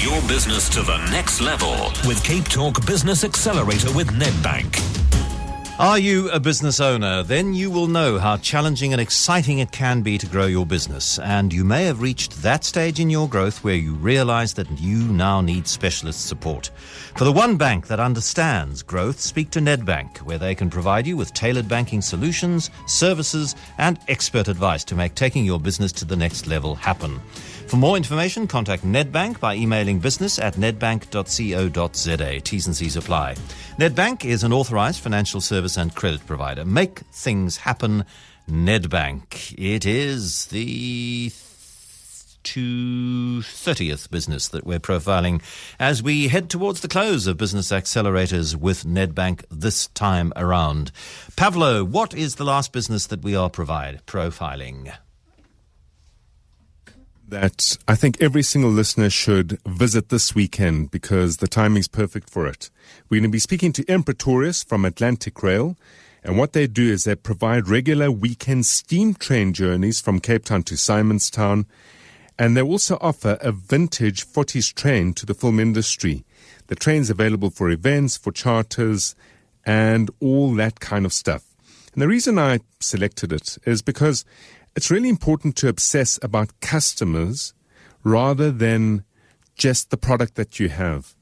Your business to the next level with Cape Talk Business Accelerator with Nedbank. Are you a business owner? Then you will know how challenging and exciting it can be to grow your business. And you may have reached that stage in your growth where you realize that you now need specialist support. For the one bank that understands growth, speak to Nedbank, where they can provide you with tailored banking solutions, services, and expert advice to make taking your business to the next level happen. For more information, contact Nedbank by emailing business at nedbank.co.za. T's and C's apply. Nedbank is an authorized financial service and credit provider. Make things happen. Nedbank. It is the 230th business that we're profiling as we head towards the close of Business Accelerators with Nedbank this time around. Pavlo, what is the last business that we are provide profiling? That I think every single listener should visit this weekend because the timing's perfect for it. We're going to be speaking to Ian Pretorius from Atlantic Rail. And what they do is they provide regular weekend steam train journeys from Cape Town to Simonstown. And they also offer a vintage 40s train to the film industry. The train's available for events, for charters, and all that kind of stuff. And the reason I selected it is because it's really important to obsess about customers rather than just the product that you have.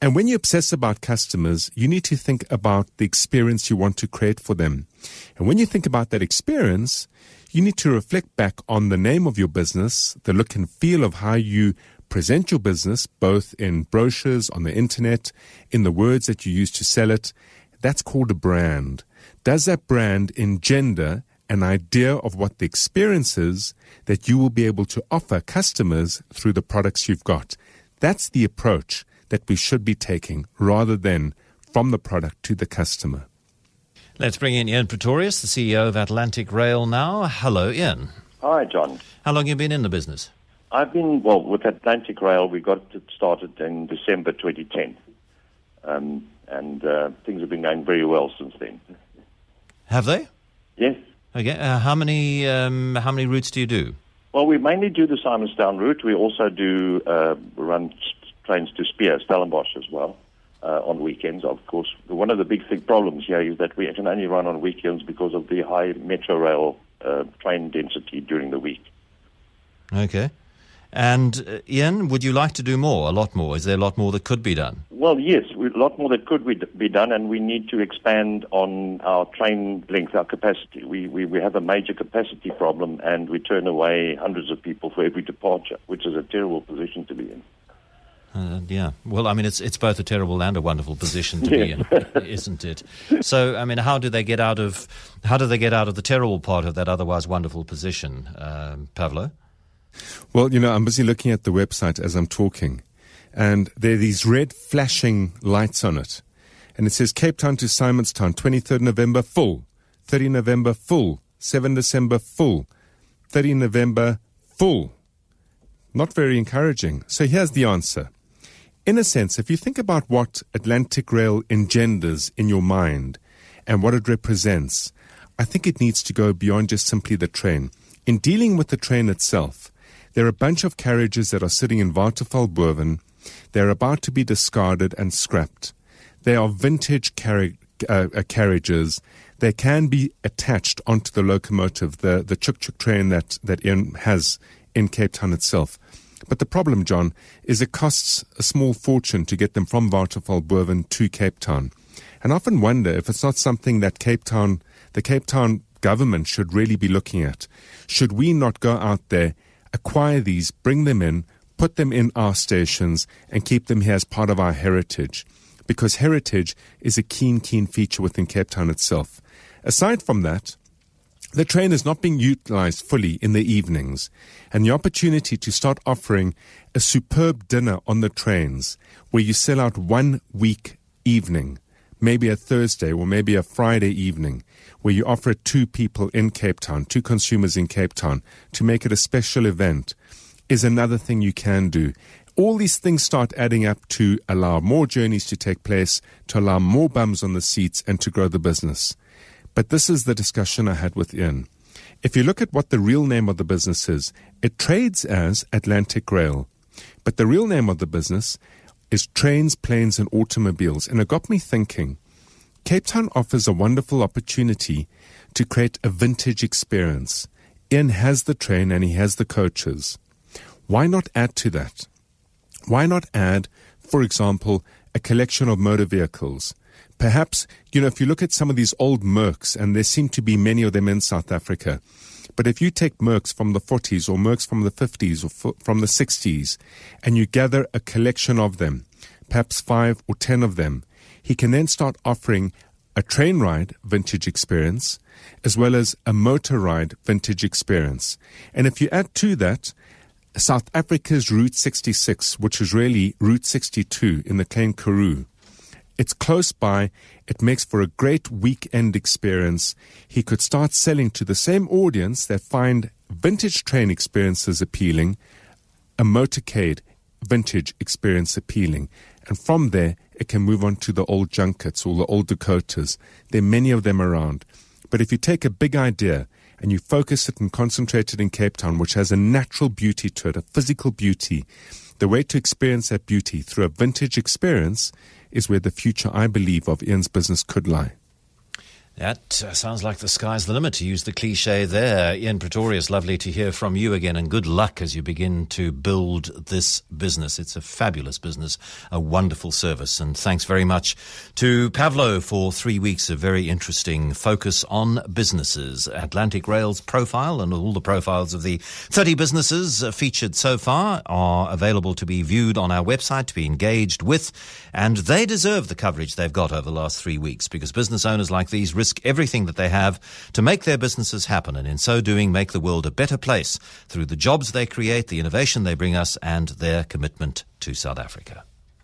And when you obsess about customers, you need to think about the experience you want to create for them. And when you think about that experience, you need to reflect back on the name of your business, the look and feel of how you present your business, both in brochures, on the internet, in the words that you use to sell it. That's called a brand. Does that brand engender an idea of what the experience is that you will be able to offer customers through the products you've got. That's the approach that we should be taking rather than from the product to the customer. Let's bring in Ian Pretorius, the CEO of Atlantic Rail now. Hello, Ian. Hi, John. How long have you been in the business? I've been, well, with Atlantic Rail, we got it started in December 2010. Um, and uh, things have been going very well since then. Have they? Yes. Okay. Uh, how many um, how many routes do you do? Well, we mainly do the Simonstown route. We also do uh, run trains to Spier, Stellenbosch as well. Uh, on weekends, of course. One of the big, big problems here is that we can only run on weekends because of the high metro rail uh, train density during the week. Okay. And uh, Ian, would you like to do more? A lot more? Is there a lot more that could be done? Well, yes, a lot more that could be done, and we need to expand on our train length, our capacity. We, we, we have a major capacity problem, and we turn away hundreds of people for every departure, which is a terrible position to be in. Uh, yeah. Well, I mean, it's it's both a terrible and a wonderful position to be in, isn't it? So, I mean, how do they get out of how do they get out of the terrible part of that otherwise wonderful position, um, Pavlo? Well, you know, I'm busy looking at the website as I'm talking, and there are these red flashing lights on it. And it says Cape Town to Simonstown, 23rd November, full. 30 November, full. 7 December, full. 30 November, full. Not very encouraging. So here's the answer. In a sense, if you think about what Atlantic Rail engenders in your mind and what it represents, I think it needs to go beyond just simply the train. In dealing with the train itself, there are a bunch of carriages that are sitting in Waterval They're about to be discarded and scrapped. They are vintage carri- uh, uh, carriages. They can be attached onto the locomotive, the, the chuk chuk train that, that Ian has in Cape Town itself. But the problem, John, is it costs a small fortune to get them from Waterval to Cape Town. And I often wonder if it's not something that Cape Town, the Cape Town government should really be looking at. Should we not go out there acquire these, bring them in, put them in our stations, and keep them here as part of our heritage. Because heritage is a keen, keen feature within Cape Town itself. Aside from that, the train is not being utilized fully in the evenings, and the opportunity to start offering a superb dinner on the trains where you sell out one week evening, maybe a Thursday or maybe a Friday evening, where you offer it to people in Cape Town, to consumers in Cape Town, to make it a special event, is another thing you can do. All these things start adding up to allow more journeys to take place, to allow more bums on the seats, and to grow the business. But this is the discussion I had with Ian. If you look at what the real name of the business is, it trades as Atlantic Rail. But the real name of the business is Trains, Planes and Automobiles. And it got me thinking Cape Town offers a wonderful opportunity to create a vintage experience. Ian has the train and he has the coaches. Why not add to that? Why not add, for example, a collection of motor vehicles? Perhaps, you know, if you look at some of these old Mercs, and there seem to be many of them in South Africa, but if you take Mercs from the 40s or Mercs from the 50s or f- from the 60s, and you gather a collection of them, perhaps five or ten of them, he can then start offering a train ride vintage experience as well as a motor ride vintage experience. And if you add to that South Africa's Route 66, which is really Route 62 in the Klein Karoo, it's close by. It makes for a great weekend experience. He could start selling to the same audience that find vintage train experiences appealing, a motorcade vintage experience appealing. And from there, it can move on to the old Junkers or the old Dakotas. There are many of them around. But if you take a big idea and you focus it and concentrate it in Cape Town, which has a natural beauty to it, a physical beauty, the way to experience that beauty through a vintage experience is where the future, I believe, of Ian's business could lie. That uh, sounds like the sky's the limit, to use the cliche there. Ian Pretorius, lovely to hear from you again, and good luck as you begin to build this business. It's a fabulous business, a wonderful service, and thanks very much to Pavlo for three weeks of very interesting focus on businesses. Atlantic Rail's profile and all the profiles of the 30 businesses uh, featured so far are available to be viewed on our website, to be engaged with, and they deserve the coverage they've got over the last three weeks because business owners like these risk everything that they have to make their businesses happen, and in so doing, make the world a better place through the jobs they create, the innovation they bring us, and their commitment to South Africa.